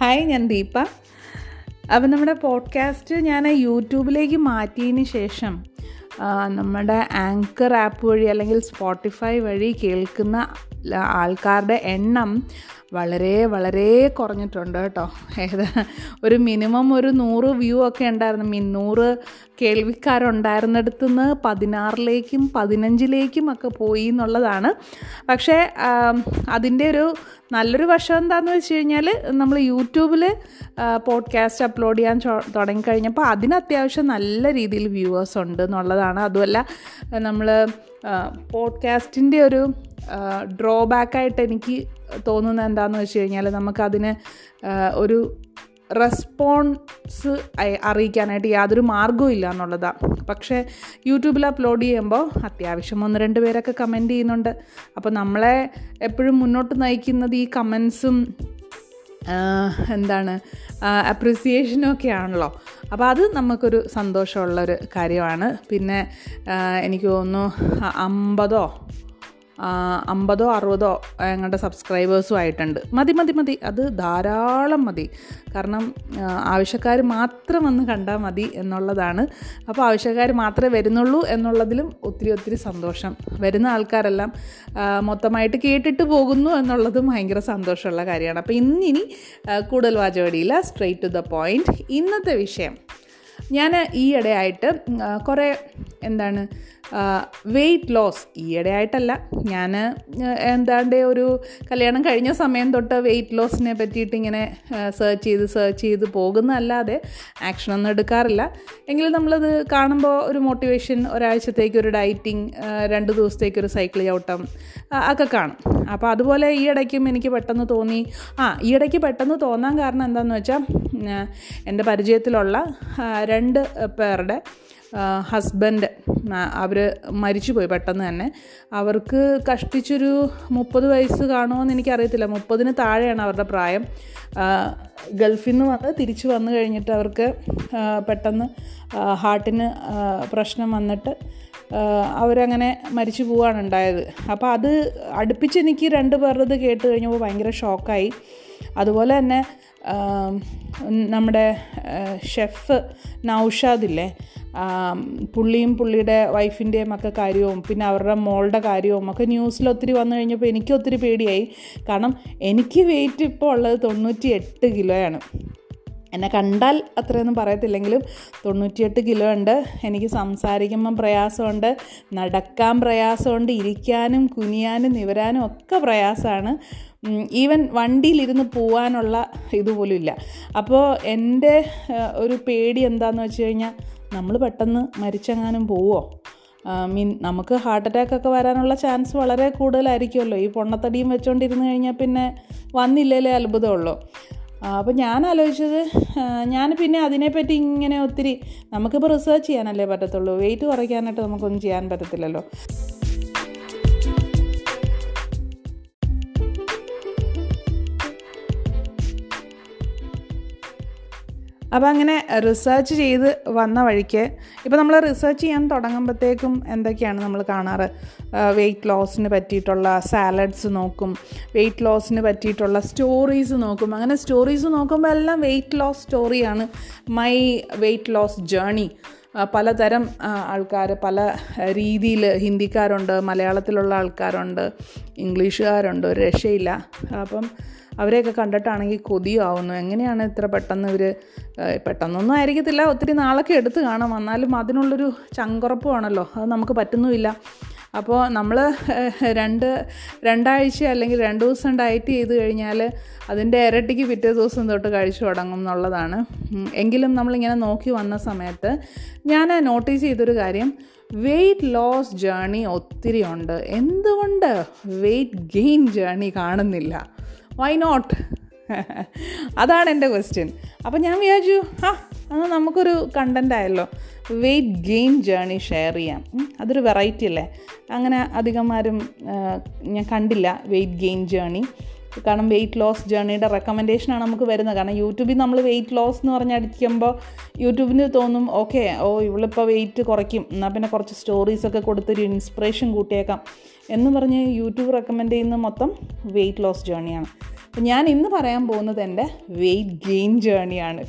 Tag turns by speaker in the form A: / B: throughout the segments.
A: Hi ഞാൻ ദീപ. അപ്പം നമ്മുടെ പോഡ്കാസ്റ്റ് ഞാൻ യൂട്യൂബിലേക്ക് മാറ്റിയതിന് ശേഷം നമ്മുടെ ആങ്കർ ആപ്പ് വഴി അല്ലെങ്കിൽ സ്പോട്ടിഫൈ വഴി കേൾക്കുന്ന ആൾക്കാരുടെ എണ്ണം വളരെ വളരെ കുറഞ്ഞിട്ടുണ്ട് കേട്ടോ. ഏത് ഒരു മിനിമം ഒരു നൂറ് വ്യൂ ഒക്കെ ഉണ്ടായിരുന്നു. മീൻ നൂറ് കേൾവിക്കാരുണ്ടായിരുന്നിടത്തു നിന്ന് പതിനാറിലേക്കും പതിനഞ്ചിലേക്കും ഒക്കെ പോയി എന്നുള്ളതാണ്. പക്ഷേ അതിന്റെ ഒരു നല്ലൊരു വശം എന്താണെന്ന് വെച്ച് കഴിഞ്ഞാൽ നമ്മൾ യൂട്യൂബിൽ പോഡ്കാസ്റ്റ് അപ്ലോഡ് ചെയ്യാൻ തുടങ്ങിക്കഴിഞ്ഞപ്പോൾ അതിന് അത്യാവശ്യം നല്ല രീതിയിൽ വ്യൂവേഴ്സ് ഉണ്ട് എന്നുള്ളതാണ്. അതുമല്ല നമ്മൾ പോഡ്കാസ്റ്റിന്റെ ഒരു ഡ്രോബാക്കായിട്ട് എനിക്ക് തോന്നുന്നത് എന്താണെന്ന് വെച്ച് കഴിഞ്ഞാൽ നമുക്കതിന് ഒരു റെസ്പോൺസ് അറിയിക്കാനായിട്ട് യാതൊരു മാർഗവും ഇല്ല എന്നുള്ളതാണ് പക്ഷേ യൂട്യൂബിൽ അപ്ലോഡ് ചെയ്യുമ്പോൾ അത്യാവശ്യം ഒന്ന് രണ്ട് പേരൊക്കെ കമന്റ് ചെയ്യുന്നുണ്ട്. അപ്പോൾ നമ്മളെ എപ്പോഴും മുന്നോട്ട് നയിക്കുന്നത് ഈ കമൻസും എന്താണ്? അപ്രിസിയേഷനും ഒക്കെ ആണല്ലോ. അപ്പോൾ അത് നമുക്കൊരു സന്തോഷമുള്ളൊരു കാര്യമാണ്. പിന്നെ എനിക്ക് തോന്നുന്നു അമ്പതോ അമ്പതോ അറുപതോ ഞങ്ങളുടെ സബ്സ്ക്രൈബേഴ്സും ആയിട്ടുണ്ട്. മതി മതി മതി. അത് ധാരാളം മതി. കാരണം ആവശ്യക്കാർ മാത്രം വന്ന് കണ്ടാൽ മതി എന്നുള്ളതാണ്. അപ്പോൾ ആവശ്യക്കാർ മാത്രമേ വരുന്നുള്ളൂ എന്നുള്ളതിലും ഒത്തിരി ഒത്തിരി സന്തോഷം. വരുന്ന ആൾക്കാരെല്ലാം മൊത്തമായിട്ട് കേട്ടിട്ട് പോകുന്നു എന്നുള്ളതും ഭയങ്കര സന്തോഷമുള്ള കാര്യമാണ്. അപ്പോൾ ഇന്നിനി കൂടുതൽ വാചകടിയില്ല. സ്ട്രെയിറ്റ് ടു ദ പോയിന്റ് ഇന്നത്തെ വിഷയം. ഞാൻ ഈയിടെയായിട്ട് കുറേ എന്താണ് വെയ്റ്റ് ലോസ് ഈയിടെ ആയിട്ടല്ല ഞാൻ എന്താണ്ട് ഒരു കല്യാണം കഴിഞ്ഞ സമയം തൊട്ട് വെയ്റ്റ് ലോസിനെ പറ്റിയിട്ട് ഇങ്ങനെ സെർച്ച് ചെയ്ത് സെർച്ച് ചെയ്ത് പോകുന്നതല്ലാതെ ആക്ഷനൊന്നും എടുക്കാറില്ല. എങ്കിലും നമ്മളത് കാണുമ്പോൾ ഒരു മോട്ടിവേഷൻ ഒരാഴ്ചത്തേക്ക് ഒരു ഡയറ്റിങ് രണ്ട് ദിവസത്തേക്ക് ഒരു സൈക്കിൾ ചവിട്ടം ഒക്കെ കാണും. അപ്പോൾ അതുപോലെ ഈ ഇടയ്ക്കും എനിക്ക് പെട്ടെന്ന് തോന്നി ആ ഈ ഇടയ്ക്ക് പെട്ടെന്ന് തോന്നാൻ കാരണം എന്താണെന്ന് വെച്ചാൽ എന്റെ പരിചയത്തിലുള്ള രണ്ട് പേരുടെ ഹസ്ബൻഡ് അവർ മരിച്ചുപോയി പെട്ടെന്ന് തന്നെ. അവർക്ക് കഷ്ടിച്ചൊരു മുപ്പത് വയസ്സ് കാണുമോ എന്ന് എനിക്കറിയത്തില്ല. മുപ്പതിന് താഴെയാണ് അവരുടെ പ്രായം. ഗൾഫിൽ നിന്ന് വന്ന് തിരിച്ചു വന്നു കഴിഞ്ഞിട്ട് അവർക്ക് പെട്ടെന്ന് ഹാർട്ടിന് പ്രശ്നം വന്നിട്ട് അവരങ്ങനെ മരിച്ചു പോവാണ് ഉണ്ടായത്. അപ്പോൾ അത് അടുപ്പിച്ച് എനിക്ക് രണ്ട് പേരുടേത് കേട്ട് കഴിഞ്ഞപ്പോൾ ഭയങ്കര ഷോക്കായി അതുപോലെ തന്നെ നമ്മുടെ ഷെഫ് നൗഷാദില്ലേ പുള്ളിയും പുള്ളിയുടെ വൈഫിന്റെയും ഒക്കെ കാര്യവും പിന്നെ അവരുടെ മോളുടെ കാര്യവും ഒക്കെ ന്യൂസിൽ ഒത്തിരി വന്നു കഴിഞ്ഞപ്പോൾ എനിക്ക് ഒത്തിരി പേടിയായി. കാരണം എനിക്ക് വെയിറ്റ് ഇപ്പോൾ ഉള്ളത് തൊണ്ണൂറ്റി എട്ട് കിലോയാണ് എന്നെ കണ്ടാൽ അത്രയൊന്നും പറയത്തില്ലെങ്കിലും തൊണ്ണൂറ്റിയെട്ട് കിലോ ഉണ്ട്. എനിക്ക് സംസാരിക്കുമ്പം പ്രയാസമുണ്ട് നടക്കാൻ പ്രയാസമുണ്ട് ഇരിക്കാനും കുനിയാനും നിവരാനും ഒക്കെ പ്രയാസമാണ്. ഈവൻ വണ്ടിയിലിരുന്ന് പോവാനുള്ള ഇതുപോലും ഇല്ല. അപ്പോൾ എന്റെ ഒരു പേടി എന്താണെന്ന് വെച്ച് കഴിഞ്ഞാൽ നമ്മൾ പെട്ടെന്ന് മരിച്ചെങ്ങാനും പോവോ? മീൻ നമുക്ക് ഹാർട്ട് അറ്റാക്ക് ഒക്കെ വരാനുള്ള ചാൻസ് വളരെ കൂടുതലായിരിക്കുമല്ലോ. ഈ പൊണ്ണത്തടിയും വെച്ചുകൊണ്ടിരുന്ന് കഴിഞ്ഞാൽ പിന്നെ വന്നില്ലേലേ അത്ഭുതമുള്ളൂ. അപ്പോൾ ഞാൻ ആലോചിച്ചത് ഞാൻ പിന്നെ അതിനെപ്പറ്റി ഇങ്ങനെ ഒത്തിരി നമുക്കിപ്പോൾ റിസർച്ച് ചെയ്യാനല്ലേ പറ്റത്തുള്ളൂ. വെയിറ്റ് കുറയ്ക്കാനായിട്ട് നമുക്കൊന്നും ചെയ്യാൻ പറ്റത്തില്ലല്ലോ. അപ്പോൾ അങ്ങനെ റിസർച്ച് ചെയ്ത് വന്ന വഴിക്ക് ഇപ്പോൾ നമ്മൾ റിസർച്ച് ചെയ്യാൻ തുടങ്ങുമ്പോഴത്തേക്കും എന്തൊക്കെയാണ് നമ്മൾ കാണാറ്? വെയിറ്റ് ലോസിന് പറ്റിയിട്ടുള്ള സാലഡ്സ് നോക്കും വെയിറ്റ് ലോസിന് പറ്റിയിട്ടുള്ള സ്റ്റോറീസ് നോക്കും. അങ്ങനെ സ്റ്റോറീസ് നോക്കുമ്പോൾ എല്ലാം വെയിറ്റ് ലോസ് സ്റ്റോറിയാണ് മൈ വെയിറ്റ് ലോസ് ജേണി പലതരം ആൾക്കാർ പല രീതിയിൽ ഹിന്ദിക്കാരുണ്ട് മലയാളത്തിലുള്ള ആൾക്കാരുണ്ട് ഇംഗ്ലീഷുകാരുണ്ട് ഒരു രക്ഷയില്ല. അപ്പം അവരെയൊക്കെ കണ്ടിട്ടാണെങ്കിൽ കൊതിയാവുന്നു എങ്ങനെയാണ് ഇത്ര പെട്ടെന്ന് ഇവർ പെട്ടെന്നൊന്നും ആയിരിക്കത്തില്ല. ഒത്തിരി നാളൊക്കെ എടുത്ത് കാണാം. എന്നാലും അതിനുള്ളൊരു ചങ്കുറപ്പുമാണല്ലോ അത് നമുക്ക് പറ്റുന്നുമില്ല. അപ്പോൾ നമ്മൾ രണ്ട് രണ്ടാഴ്ച അല്ലെങ്കിൽ രണ്ട് ദിവസം ഡയറ്റ് ചെയ്ത് കഴിഞ്ഞാൽ അതിന്റെ ഇരട്ടിക്ക് പിറ്റേ ദിവസം തൊട്ട് കഴിച്ചു തുടങ്ങും എന്നുള്ളതാണ്. എങ്കിലും നമ്മളിങ്ങനെ നോക്കി വന്ന സമയത്ത് ഞാൻ നോട്ടീസ് ചെയ്തൊരു കാര്യം. വെയ്റ്റ് ലോസ് ജേണി ഒത്തിരി ഉണ്ട്. എന്തുകൊണ്ട് വെയ്റ്റ് ഗെയിൻ ജേണി കാണുന്നില്ല? വൈ നോട്ട് അതാണ് എന്റെ ക്വസ്റ്റ്യൻ അപ്പോൾ ഞാൻ വിചാരിച്ചു ആ അന്ന് നമുക്കൊരു കണ്ടന്റ് ആയല്ലോ. വെയ്റ്റ് ഗെയിൻ ജേണി ഷെയർ ചെയ്യാം. അതൊരു വെറൈറ്റി അല്ലേ? അങ്ങനെ അധികമാരും ഞാൻ കണ്ടില്ല വെയ്റ്റ് ഗെയിൻ ജേണി കാരണം വെയിറ്റ് ലോസ് ജേണിയുടെ റെക്കമെൻഡേഷനാണ് നമുക്ക് വരുന്നത്. കാരണം യൂട്യൂബിൽ നമ്മൾ വെയിറ്റ് ലോസ് എന്ന് പറഞ്ഞ് അടിക്കുമ്പോൾ യൂട്യൂബിന് തോന്നും ഓക്കെ ഓ ഇവളിപ്പോൾ വെയിറ്റ് കുറയ്ക്കും. എന്നാൽ പിന്നെ കുറച്ച് സ്റ്റോറീസൊക്കെ കൊടുത്തൊരു ഇൻസ്പിറേഷൻ കൂട്ടിയേക്കാം. എന്ന് പറഞ്ഞ് യൂട്യൂബ് റെക്കമെൻഡ് ചെയ്യുന്ന മൊത്തം വെയിറ്റ് ലോസ് ജേണിയാണ് അപ്പോൾ ഞാൻ ഇന്ന് പറയാൻ പോകുന്നത് എന്റെ വെയിറ്റ് ഗെയിൻ ജേണിയാണ്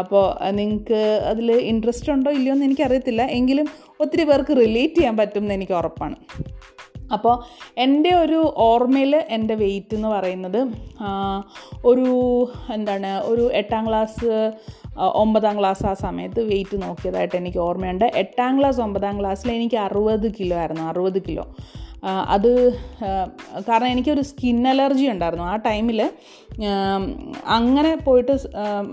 A: അപ്പോൾ നിങ്ങൾക്ക് അതിൽ ഇൻട്രസ്റ്റ് ഉണ്ടോ ഇല്ലയോ എന്ന് എനിക്കറിയത്തില്ല. എങ്കിലും ഒത്തിരി പേർക്ക് റിലേറ്റ് ചെയ്യാൻ പറ്റും എന്ന് എനിക്ക് ഉറപ്പാണ്. അപ്പോൾ എന്റെ ഒരു ഓർമ്മയിൽ എന്റെ വെയിറ്റ് എന്ന് പറയുന്നത് ഒരു എന്താണ് ഒരു എട്ടാം ക്ലാസ് ഒമ്പതാം ക്ലാസ് ആ സമയത്ത് വെയിറ്റ് നോക്കിയതായിട്ട് എനിക്ക് ഓർമ്മയുണ്ട്. എട്ടാം ക്ലാസ് ഒമ്പതാം ക്ലാസ്സിൽ എനിക്ക് അറുപത് കിലോ ആയിരുന്നു. അറുപത് കിലോ അത് കാരണം എനിക്കൊരു സ്കിൻ അലർജി ഉണ്ടായിരുന്നു ആ ടൈമിൽ അങ്ങനെ പോയിട്ട്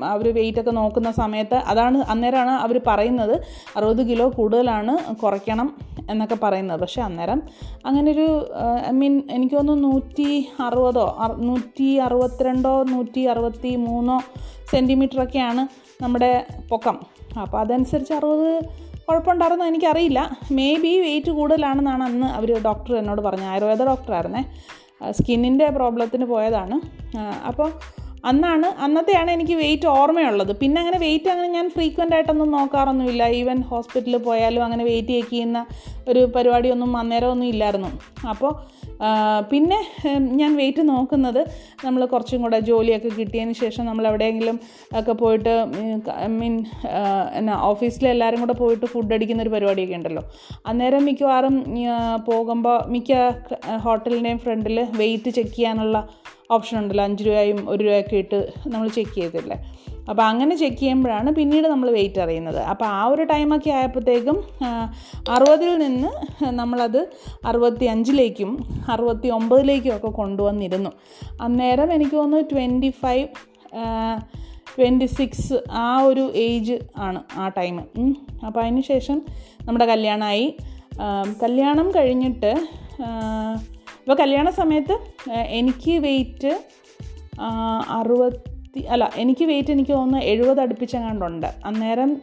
A: അവർ വെയിറ്റൊക്കെ നോക്കുന്ന സമയത്ത് അതാണ് അന്നേരമാണ് അവർ പറയുന്നത് അറുപത് കിലോ കൂടുതലാണ് കുറയ്ക്കണം എന്നൊക്കെ പറയുന്നത്. പക്ഷേ അന്നേരം അങ്ങനൊരു ഐ മീൻ എനിക്ക് തോന്നുന്നു നൂറ്റി അറുപതോ നൂറ്റി അറുപത്തിരണ്ടോ നൂറ്റി അറുപത്തി മൂന്നോ സെന്റിമീറ്ററൊക്കെയാണ് നമ്മുടെ പൊക്കം. അപ്പോൾ അതനുസരിച്ച് അറുപത് കുഴപ്പമുണ്ടായിരുന്നോ എനിക്കറിയില്ല. മേ ബി വെയിറ്റ് കൂടുതലാണെന്നാണ് അന്ന് അവർ ഡോക്ടർ എന്നോട് പറഞ്ഞത്. ആയുർവേദ ഡോക്ടറായിരുന്നേ സ്കിന്നിന്റെ പ്രോബ്ലത്തിന് പോയതാണ്. അപ്പോൾ അന്നാണ് അന്നത്തെയാണ് എനിക്ക് വെയിറ്റ് ഓർമ്മയുള്ളത്. പിന്നെ അങ്ങനെ വെയിറ്റ് അങ്ങനെ ഞാൻ ഫ്രീക്വന്റ് ആയിട്ടൊന്നും നോക്കാറൊന്നുമില്ല. ഈവൻ ഹോസ്പിറ്റലിൽ പോയാലും അങ്ങനെ വെയിറ്റ് ചെക്ക് ചെയ്യുന്ന ഒരു പരിപാടിയൊന്നും അന്നേരമൊന്നും ഇല്ലായിരുന്നു. അപ്പോൾ പിന്നെ ഞാൻ വെയിറ്റ് നോക്കുന്നത് നമ്മൾ കുറച്ചും കൂടെ ജോലിയൊക്കെ കിട്ടിയതിന് ശേഷം നമ്മൾ എവിടെയെങ്കിലും ഒക്കെ പോയിട്ട് ഐ മീൻ എന്നാ ഓഫീസിൽ എല്ലാവരും കൂടെ പോയിട്ട് ഫുഡ് അടിക്കുന്ന ഒരു പരിപാടിയൊക്കെ ഉണ്ടല്ലോ. അന്നേരം മിക്കവാറും പോകുമ്പോൾ മിക്ക ഹോട്ടലിന്റെയും ഫ്രണ്ടിൽ വെയിറ്റ് ചെക്ക് ചെയ്യാനുള്ള ഓപ്ഷൻ ഉണ്ടല്ലോ അഞ്ച് രൂപയും ഒരു രൂപയൊക്കെ ഇട്ട് നമ്മൾ ചെക്ക് ചെയ്തില്ലേ. അപ്പോൾ അങ്ങനെ ചെക്ക് ചെയ്യുമ്പോഴാണ് പിന്നീട് നമ്മൾ വെയിറ്റ് അറിയുന്നത്. അപ്പോൾ ആ ഒരു ടൈമൊക്കെ ആയപ്പോഴത്തേക്കും അറുപതിൽ നിന്ന് നമ്മളത് അറുപത്തി അഞ്ചിലേക്കും അറുപത്തി ഒമ്പതിലേക്കും ഒക്കെ കൊണ്ടുവന്നിരുന്നു. അന്നേരം എനിക്ക് തോന്നുന്നു ട്വന്റി ഫൈവ് ട്വന്റി സിക്സ് ആ ഒരു ഏജ് ആണ് ആ ടൈം അപ്പോൾ അതിന് ശേഷം നമ്മുടെ കല്യാണമായി. കല്യാണം കഴിഞ്ഞിട്ട് ഇപ്പോൾ കല്യാണ സമയത്ത് എനിക്ക് വെയിറ്റ് അറുപത്തി അല്ല എനിക്ക് വെയിറ്റ് എനിക്ക് തോന്നുന്നു എഴുപത് അടുപ്പിച്ചെങ്ങാണ്ടുണ്ട്. അന്നേരം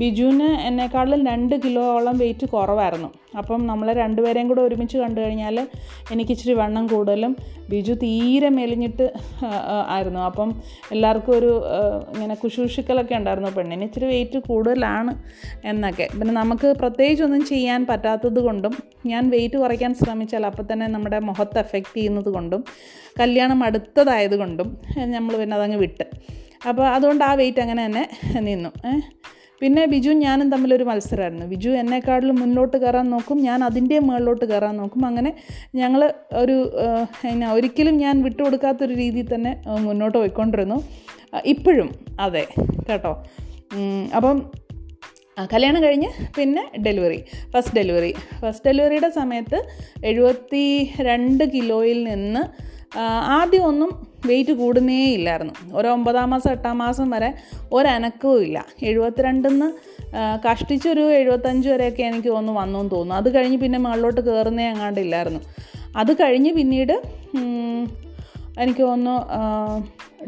A: ബിജുവിന് എന്നെക്കാളും രണ്ട് കിലോയോളം വെയിറ്റ് കുറവായിരുന്നു. അപ്പം നമ്മൾ രണ്ടുപേരെയും കൂടെ ഒരുമിച്ച് കണ്ടു കഴിഞ്ഞാൽ എനിക്ക് ഇച്ചിരി വണ്ണം കൂടുതലും ബിജു തീരെ മെലിഞ്ഞിട്ട് ആയിരുന്നു. അപ്പം എല്ലാവർക്കും ഒരു ഇങ്ങനെ കുശൂഷിക്കലൊക്കെ ഉണ്ടായിരുന്നു. പെണ്ണിന് ഇച്ചിരി വെയിറ്റ് കൂടുതലാണ് എന്നൊക്കെ. പിന്നെ നമുക്ക് പ്രത്യേകിച്ചൊന്നും ചെയ്യാൻ പറ്റാത്തത് കൊണ്ടും ഞാൻ വെയിറ്റ് കുറയ്ക്കാൻ ശ്രമിച്ചാൽ അപ്പം തന്നെ നമ്മുടെ മുഖത്ത് എഫക്റ്റ് ചെയ്യുന്നത് കൊണ്ടും കല്യാണം അടുത്തതായത് കൊണ്ടും നമ്മൾ പിന്നെ അതങ്ങ് വിട്ട്. അപ്പോൾ അതുകൊണ്ട് ആ വെയിറ്റ് അങ്ങനെ തന്നെ നിന്നു. പിന്നെ ബിജു ഞാനും തമ്മിലൊരു മത്സരമായിരുന്നു. ബിജു എന്നെക്കാട്ടിലും മുന്നോട്ട് കയറാൻ നോക്കും ഞാൻ അതിന്റെ മുകളിലോട്ട് കയറാൻ നോക്കും. അങ്ങനെ ഞങ്ങൾ ഒരു എന്നാ ഒരിക്കലും ഞാൻ വിട്ടുകൊടുക്കാത്തൊരു രീതിയിൽ തന്നെ മുന്നോട്ട് പോയിക്കൊണ്ടിരുന്നു. ഇപ്പോഴും അതെ കേട്ടോ. അപ്പം കല്യാണം കഴിഞ്ഞ് പിന്നെ ഡെലിവറി ഫസ്റ്റ് ഡെലിവറി. ഫസ്റ്റ് ഡെലിവറിയുടെ സമയത്ത് എഴുപത്തി രണ്ട് കിലോയിൽ നിന്ന് ആദ്യം ഒന്നും വെയിറ്റ് കൂടുന്നേ ഇല്ലായിരുന്നു. ഒരു ഒമ്പതാം മാസം എട്ടാം മാസം വരെ ഒരനക്കവും ഇല്ല. എഴുപത്തിരണ്ടിന്ന് കഷ്ടിച്ചൊരു എഴുപത്തഞ്ച് വരെയൊക്കെ എനിക്ക് ഒന്ന് വന്നു എന്ന് തോന്നുന്നു. അത് കഴിഞ്ഞ് പിന്നെ മുകളിലോട്ട് കയറുന്നേ അങ്ങാണ്ടില്ലായിരുന്നു അത് കഴിഞ്ഞ് പിന്നീട് എനിക്ക് തോന്നുന്നു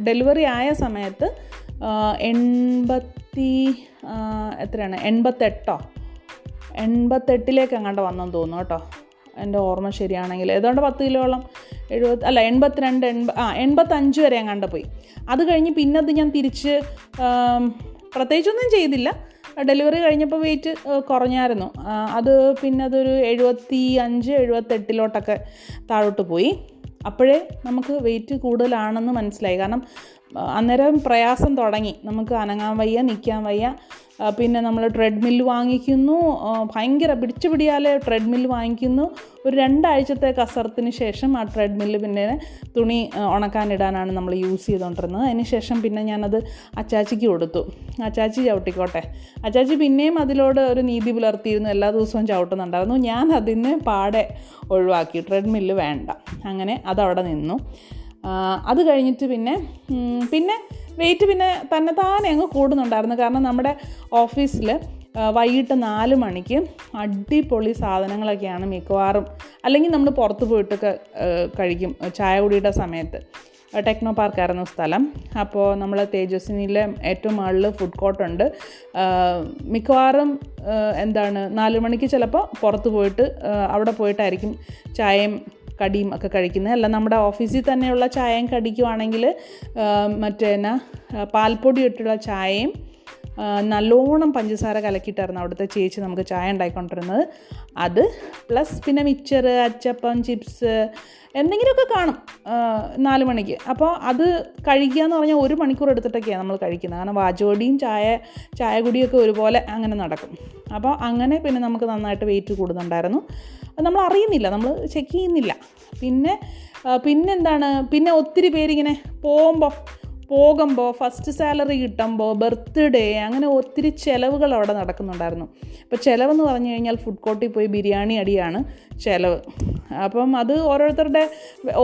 A: ഡെലിവറി ആയ സമയത്ത് എൺപത്തി എത്രയാണ്? എൺപത്തെട്ടോ? എൺപത്തെട്ടിലേക്ക് അങ്ങോട്ട് വന്നെന്ന് തോന്നുന്നു കേട്ടോ. എന്റെ ഓർമ്മ ശരിയാണെങ്കിൽ. ഏതാണ്ട് പത്ത് കിലോളം എഴുപത് അല്ല എൺപത്തിരണ്ട് എൺപ ആ എൺപത്തഞ്ച് വരെ അങ്ങാണ്ട് പോയി. അത് കഴിഞ്ഞ് പിന്നെ അത് ഞാൻ തിരിച്ച് പ്രത്യേകിച്ചൊന്നും ചെയ്തില്ല. ഡെലിവറി കഴിഞ്ഞപ്പോൾ വെയിറ്റ് കുറഞ്ഞായിരുന്നു. അത് പിന്നെ അതൊരു എഴുപത്തി അഞ്ച് എഴുപത്തെട്ടിലോട്ടൊക്കെ താഴോട്ട് പോയി. അപ്പോഴേ നമുക്ക് വെയിറ്റ് കൂടുതലാണെന്ന് മനസ്സിലായി. കാരണം അന്നേരം പ്രയാസം തുടങ്ങി. നമുക്ക് അനങ്ങാൻ വയ്യ നിൽക്കാൻ വയ്യ. പിന്നെ നമ്മൾ ട്രെഡ്മിൽ വാങ്ങിക്കുന്നു. ഭയങ്കര പിടിച്ചു പിടിയാലെ ട്രെഡ്മിൽ വാങ്ങിക്കുന്നു. ഒരു രണ്ടാഴ്ചത്തെ കസറത്തിന് ശേഷം ആ ട്രെഡ്മിൽ പിന്നെ തുണി ഉണക്കാനിടാനാണ് നമ്മൾ യൂസ് ചെയ്തുകൊണ്ടിരുന്നത് അതിന് ശേഷം പിന്നെ ഞാനത് അച്ചാച്ചിക്ക് കൊടുത്തു. അച്ചാച്ചി ചവിട്ടിക്കോട്ടെ. അച്ചാച്ചി പിന്നെയും അതിലോട് ഒരു നീതി പുലർത്തിയിരുന്നു. എല്ലാ ദിവസവും ചവിട്ടുന്നുണ്ടായിരുന്നു. ഞാൻ അതിന് പാടെ ഒഴിവാക്കി. ട്രെഡ്മില്ല് വേണ്ട. അങ്ങനെ അതവിടെ നിന്നു. അത് കഴിഞ്ഞിട്ട് പിന്നെ പിന്നെ വെയിറ്റ് പിന്നെ തന്നെ താനെ അങ്ങ് കൂടുന്നുണ്ടായിരുന്നു. കാരണം നമ്മുടെ ഓഫീസിൽ വൈകിട്ട് നാല് മണിക്ക് അടിപൊളി സാധനങ്ങളൊക്കെയാണ് മിക്കവാറും. അല്ലെങ്കിൽ നമ്മൾ പുറത്ത് പോയിട്ടൊക്കെ കഴിക്കും. ചായ കുടിയുടെ സമയത്ത്. ടെക്നോ പാർക്കായിരുന്നു സ്ഥലം. അപ്പോൾ നമ്മൾ തേജസ്വിനിയിലെ ഏറ്റവും മുകളിൽ ഫുഡ് കോർട്ടുണ്ട് മിക്കവാറും എന്താണ് നാല് മണിക്ക് ചിലപ്പോൾ പുറത്ത് പോയിട്ട് അവിടെ പോയിട്ടായിരിക്കും ചായയും കടിയും ഒക്കെ കഴിക്കുന്നത്. അല്ല നമ്മുടെ ഓഫീസിൽ തന്നെയുള്ള ചായയും കടിക്കുവാണെങ്കിൽ മറ്റേ എന്നാ പാൽപ്പൊടി ഇട്ടുള്ള ചായയും നല്ലോണം പഞ്ചസാര കലക്കിയിട്ടായിരുന്നു അവിടുത്തെ ചേച്ചി നമുക്ക് ചായ ഉണ്ടായിക്കൊണ്ടിരുന്നത്. അത് പ്ലസ് പിന്നെ മിക്സർ അച്ചപ്പം ചിപ്സ് എന്തെങ്കിലുമൊക്കെ കാണും നാല് മണിക്ക്. അപ്പോൾ അത് കഴിക്കുക എന്ന് പറഞ്ഞാൽ ഒരു മണിക്കൂർ എടുത്തിട്ടൊക്കെയാണ് നമ്മൾ കഴിക്കുന്നത്. കാരണം വാചോടിയും ചായ ചായ കുടിയൊക്കെ ഒരുപോലെ അങ്ങനെ നടക്കും. അപ്പോൾ അങ്ങനെ പിന്നെ നമുക്ക് നന്നായിട്ട് വെയിറ്റ് കൂടുന്നുണ്ടായിരുന്നു. നമ്മൾ അറിയുന്നില്ല നമ്മൾ ചെക്ക് ചെയ്യുന്നില്ല. പിന്നെ പിന്നെന്താണ്? പിന്നെ ഒത്തിരി പേരിങ്ങനെ പോകുമ്പോൾ പോകുമ്പോൾ ഫസ്റ്റ് സാലറി കിട്ടുമ്പോൾ ബർത്ത്ഡേ അങ്ങനെ ഒത്തിരി ചിലവുകൾ അവിടെ നടക്കുന്നുണ്ടായിരുന്നു. അപ്പോൾ ചിലവെന്ന് പറഞ്ഞു കഴിഞ്ഞാൽ ഫുഡ് കോർട്ടിൽ പോയി ബിരിയാണി അടിയാണ് ചിലവ്. അപ്പം അത് ഓരോരുത്തരുടെ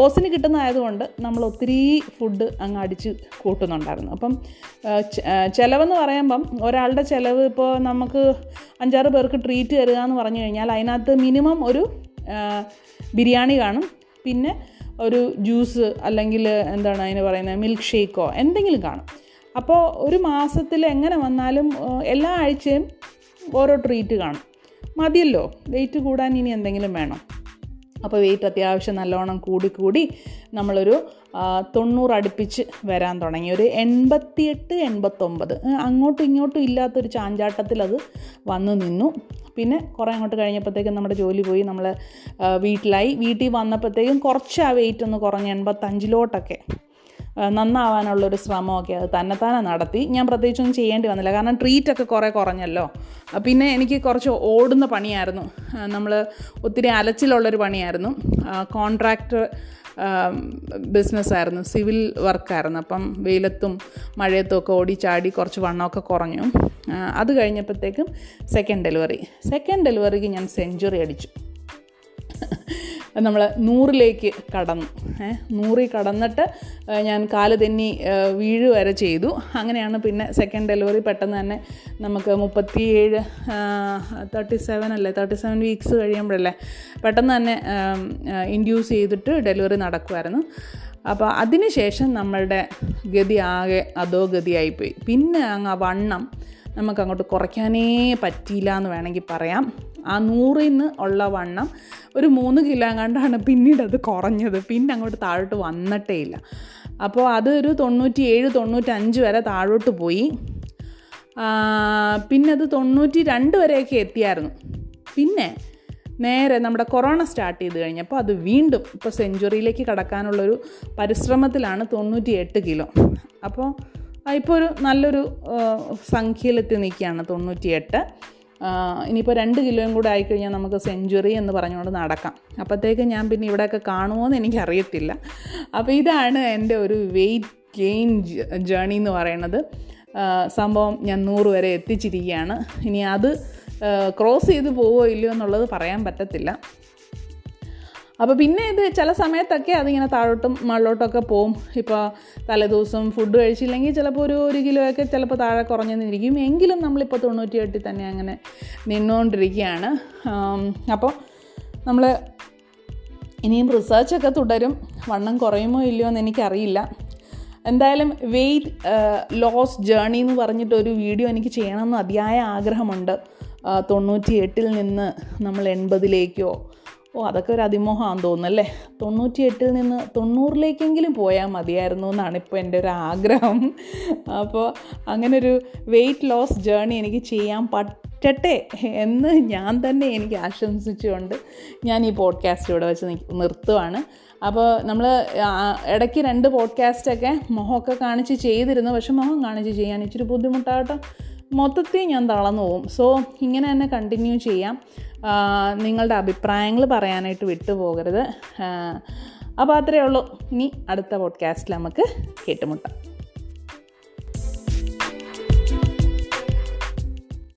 A: ഓസിന് കിട്ടുന്നതായതുകൊണ്ട് നമ്മൾ ഒത്തിരി ഫുഡ് അങ്ങ് അടിച്ച് കൂട്ടുന്നുണ്ടായിരുന്നു. അപ്പം ചിലവെന്ന് പറയുമ്പം ഒരാളുടെ ചിലവ് ഇപ്പോൾ നമുക്ക് അഞ്ചാറ് പേർക്ക് ട്രീറ്റ് തരിക എന്ന് പറഞ്ഞു കഴിഞ്ഞാൽ അതിനകത്ത് മിനിമം ഒരു ബിരിയാണി കാണും. പിന്നെ ഒരു ജ്യൂസ് അല്ലെങ്കിൽ എന്താണ് അതിന് പറയുന്നത് മിൽക്ക് ഷേക്കോ എന്തെങ്കിലും കാണും. അപ്പോൾ ഒരു മാസത്തിൽ എങ്ങനെ വന്നാലും എല്ലാ ആഴ്ചയും ഓരോ ട്രീറ്റ് കാണും. മതിയല്ലോ വെയിറ്റ് കൂടാൻ ഇനി എന്തെങ്കിലും വേണം. അപ്പോൾ വെയിറ്റ് അത്യാവശ്യം നല്ലോണം കൂടി കൂടി നമ്മളൊരു ആ, തൊണ്ണൂറ് അടുപ്പിച്ച് വരാൻ തുടങ്ങി. ഒരു എൺപത്തിയെട്ട് എൺപത്തൊമ്പത് അങ്ങോട്ടും ഇങ്ങോട്ടും ഇല്ലാത്തൊരു ചാഞ്ചാട്ടത്തിൽ അത് വന്നു നിന്നു. പിന്നെ കുറേ അങ്ങോട്ട് കഴിഞ്ഞപ്പോഴത്തേക്കും നമ്മുടെ ജോലി പോയി. നമ്മൾ വീട്ടിലായി. വീട്ടിൽ വന്നപ്പോഴത്തേക്കും കുറച്ച് ആ വെയിറ്റ് ഒന്ന് കുറഞ്ഞ് എൺപത്തഞ്ചിലോട്ടൊക്കെ. നന്നാവാനുള്ളൊരു ശ്രമമൊക്കെ അത് തന്നെത്താനെ നടത്തി. ഞാൻ പ്രത്യേകിച്ചൊന്നും ചെയ്യേണ്ടി വന്നില്ല. കാരണം ട്രീറ്റൊക്കെ കുറേ കുറഞ്ഞല്ലോ. പിന്നെ എനിക്ക് കുറച്ച് ഓടുന്ന പണിയായിരുന്നു. നമ്മൾ ഒത്തിരി അലച്ചിലുള്ളൊരു പണിയായിരുന്നു. കോൺട്രാക്ടർ ബിസിനസ്സായിരുന്നു സിവിൽ വർക്കായിരുന്നു അപ്പം വെയിലത്തും മഴയത്തും ഒക്കെ ഓടി ചാടി കുറച്ച് വണ്ണമൊക്കെ കുറഞ്ഞു. അത് കഴിഞ്ഞപ്പോഴത്തേക്കും സെക്കൻഡ് ഡെലിവറി സെക്കൻഡ് ഡെലിവറിക്ക് ഞാൻ സെഞ്ചുറി അടിച്ചു. നമ്മൾ നൂറിലേക്ക് കടന്നു. നൂറിൽ കടന്നിട്ട് ഞാൻ കാൽ തെന്നി വീഴ് വരെ ചെയ്തു. അങ്ങനെയാണ് പിന്നെ സെക്കൻഡ് ഡെലിവറി പെട്ടെന്ന് തന്നെ നമുക്ക് മുപ്പത്തിയേഴ് തേർട്ടി സെവൻ അല്ലേ? തേർട്ടി സെവൻ വീക്സ് കഴിയുമ്പോഴല്ലേ പെട്ടെന്ന് തന്നെ ഇൻഡ്യൂസ് ചെയ്തിട്ട് ഡെലിവറി നടക്കുമായിരുന്നു അപ്പോൾ അതിനുശേഷം നമ്മളുടെ ഗതി ആകെ അതോ ഗതിയായിപ്പോയി പിന്നെ അങ്ങ് വണ്ണം നമുക്ക് അങ്ങോട്ട് കുറയ്ക്കാനേ പറ്റിയില്ല എന്ന് വേണമെങ്കിൽ പറയാം. ആ നൂറിൽ നിന്ന് ഉള്ള വണ്ണം ഒരു മൂന്ന് കിലോ കണ്ടാണ് പിന്നീട് അത് കുറഞ്ഞത്. പിന്നെ അങ്ങോട്ട് താഴോട്ട് വന്നിട്ടേ ഇല്ല. അപ്പോൾ അത് ഒരു തൊണ്ണൂറ്റി ഏഴ് തൊണ്ണൂറ്റഞ്ച് വരെ താഴോട്ട് പോയി. പിന്നെ അത് തൊണ്ണൂറ്റി രണ്ട് വരെയൊക്കെ എത്തിയായിരുന്നു. പിന്നെ നേരെ നമ്മുടെ കൊറോണ സ്റ്റാർട്ട് ചെയ്ത് കഴിഞ്ഞപ്പോൾ അത് വീണ്ടും ഇപ്പോൾ സെഞ്ചുറിയിലേക്ക് കടക്കാനുള്ളൊരു പരിശ്രമത്തിലാണ് തൊണ്ണൂറ്റി എട്ട് കിലോ. അപ്പോൾ ഇപ്പോൾ ഒരു നല്ലൊരു സംഖ്യയിലെത്തി നിൽക്കുകയാണ് തൊണ്ണൂറ്റിയെട്ട്. ഇനിയിപ്പോൾ രണ്ട് കിലോയും കൂടെ ആയിക്കഴിഞ്ഞാൽ നമുക്ക് സെഞ്ചുറി എന്ന് പറഞ്ഞുകൊണ്ട് നടക്കാം. അപ്പോഴത്തേക്ക് ഞാൻ പിന്നെ ഇവിടെയൊക്കെ കാണുമോ എന്ന് എനിക്കറിയത്തില്ല. അപ്പോൾ ഇതാണ് എന്റെ ഒരു വെയിറ്റ് ഗെയിൻ ജേണി എന്ന് പറയുന്നത്. സംഭവം ഞാൻ നൂറ് വരെ എത്തിച്ചിരിക്കുകയാണ്. ഇനി അത് ക്രോസ് ചെയ്ത് പോവോ ഇല്ലയോ എന്നുള്ളത് പറയാൻ പറ്റത്തില്ല. അപ്പോൾ പിന്നെ ഇത് ചില സമയത്തൊക്കെ അതിങ്ങനെ താഴോട്ടും മുകളിലോട്ടൊക്കെ പോവും. ഇപ്പോൾ തലേദിവസം ഫുഡ് കഴിച്ചില്ലെങ്കിൽ ചിലപ്പോൾ ഒരു ഒരു കിലോയൊക്കെ ചിലപ്പോൾ താഴെ കുറഞ്ഞെന്നിരിക്കും. എങ്കിലും നമ്മളിപ്പോൾ തൊണ്ണൂറ്റിയെട്ടിൽ തന്നെ അങ്ങനെ നിന്നുകൊണ്ടിരിക്കുകയാണ് അപ്പോൾ നമ്മൾ ഇനിയും റിസർച്ചൊക്കെ തുടരും. വണ്ണം കുറയുമോ ഇല്ലയോ എന്ന് എനിക്കറിയില്ല. എന്തായാലും വെയിറ്റ് ലോസ് ജേണി എന്ന് പറഞ്ഞിട്ട് ഒരു വീഡിയോ എനിക്ക് ചെയ്യണമെന്ന് അതിയായ ആഗ്രഹമുണ്ട്. തൊണ്ണൂറ്റി എട്ടിൽ നിന്ന് നമ്മൾ എൺപതിലേക്കോ ഓ അതൊക്കെ ഒരു അതിമോഹമാണെന്ന് തോന്നുന്നു അല്ലേ തൊണ്ണൂറ്റി എട്ടിൽ നിന്ന് തൊണ്ണൂറിലേക്കെങ്കിലും പോയാൽ മതിയായിരുന്നു എന്നാണ് ഇപ്പോൾ എന്റെ ഒരു ആഗ്രഹം. അപ്പോൾ അങ്ങനെ ഒരു വെയിറ്റ് ലോസ് ജേണി എനിക്ക് ചെയ്യാൻ പറ്റട്ടെ എന്ന് ഞാൻ തന്നെ എനിക്ക് ആശംസിച്ചുകൊണ്ട് ഞാൻ ഈ പോഡ്കാസ്റ്റ് ഇവിടെ വെച്ച് നിർത്തുവാണ്. അപ്പോൾ നമ്മൾ ഇടയ്ക്ക് രണ്ട് പോഡ്കാസ്റ്റൊക്കെ മുഖമൊക്കെ കാണിച്ച് ചെയ്തിരുന്നു. പക്ഷെ മുഖം കാണിച്ച് ചെയ്യാൻ ഇച്ചിരി ബുദ്ധിമുട്ടാകട്ടോ മൊത്തത്തിൽ ഞാൻ തളർന്നു പോകും. സോ ഇങ്ങനെ തന്നെ കണ്ടിന്യൂ ചെയ്യാം. നിങ്ങളുടെ അഭിപ്രായങ്ങൾ പറയാനായിട്ട് വിട്ടുപോകരുത്. അപ്പോൾ അത്രയേ ഉള്ളൂ. ഇനി അടുത്ത പോഡ്കാസ്റ്റിൽ നമുക്ക് കേട്ടുമുട്ടാം.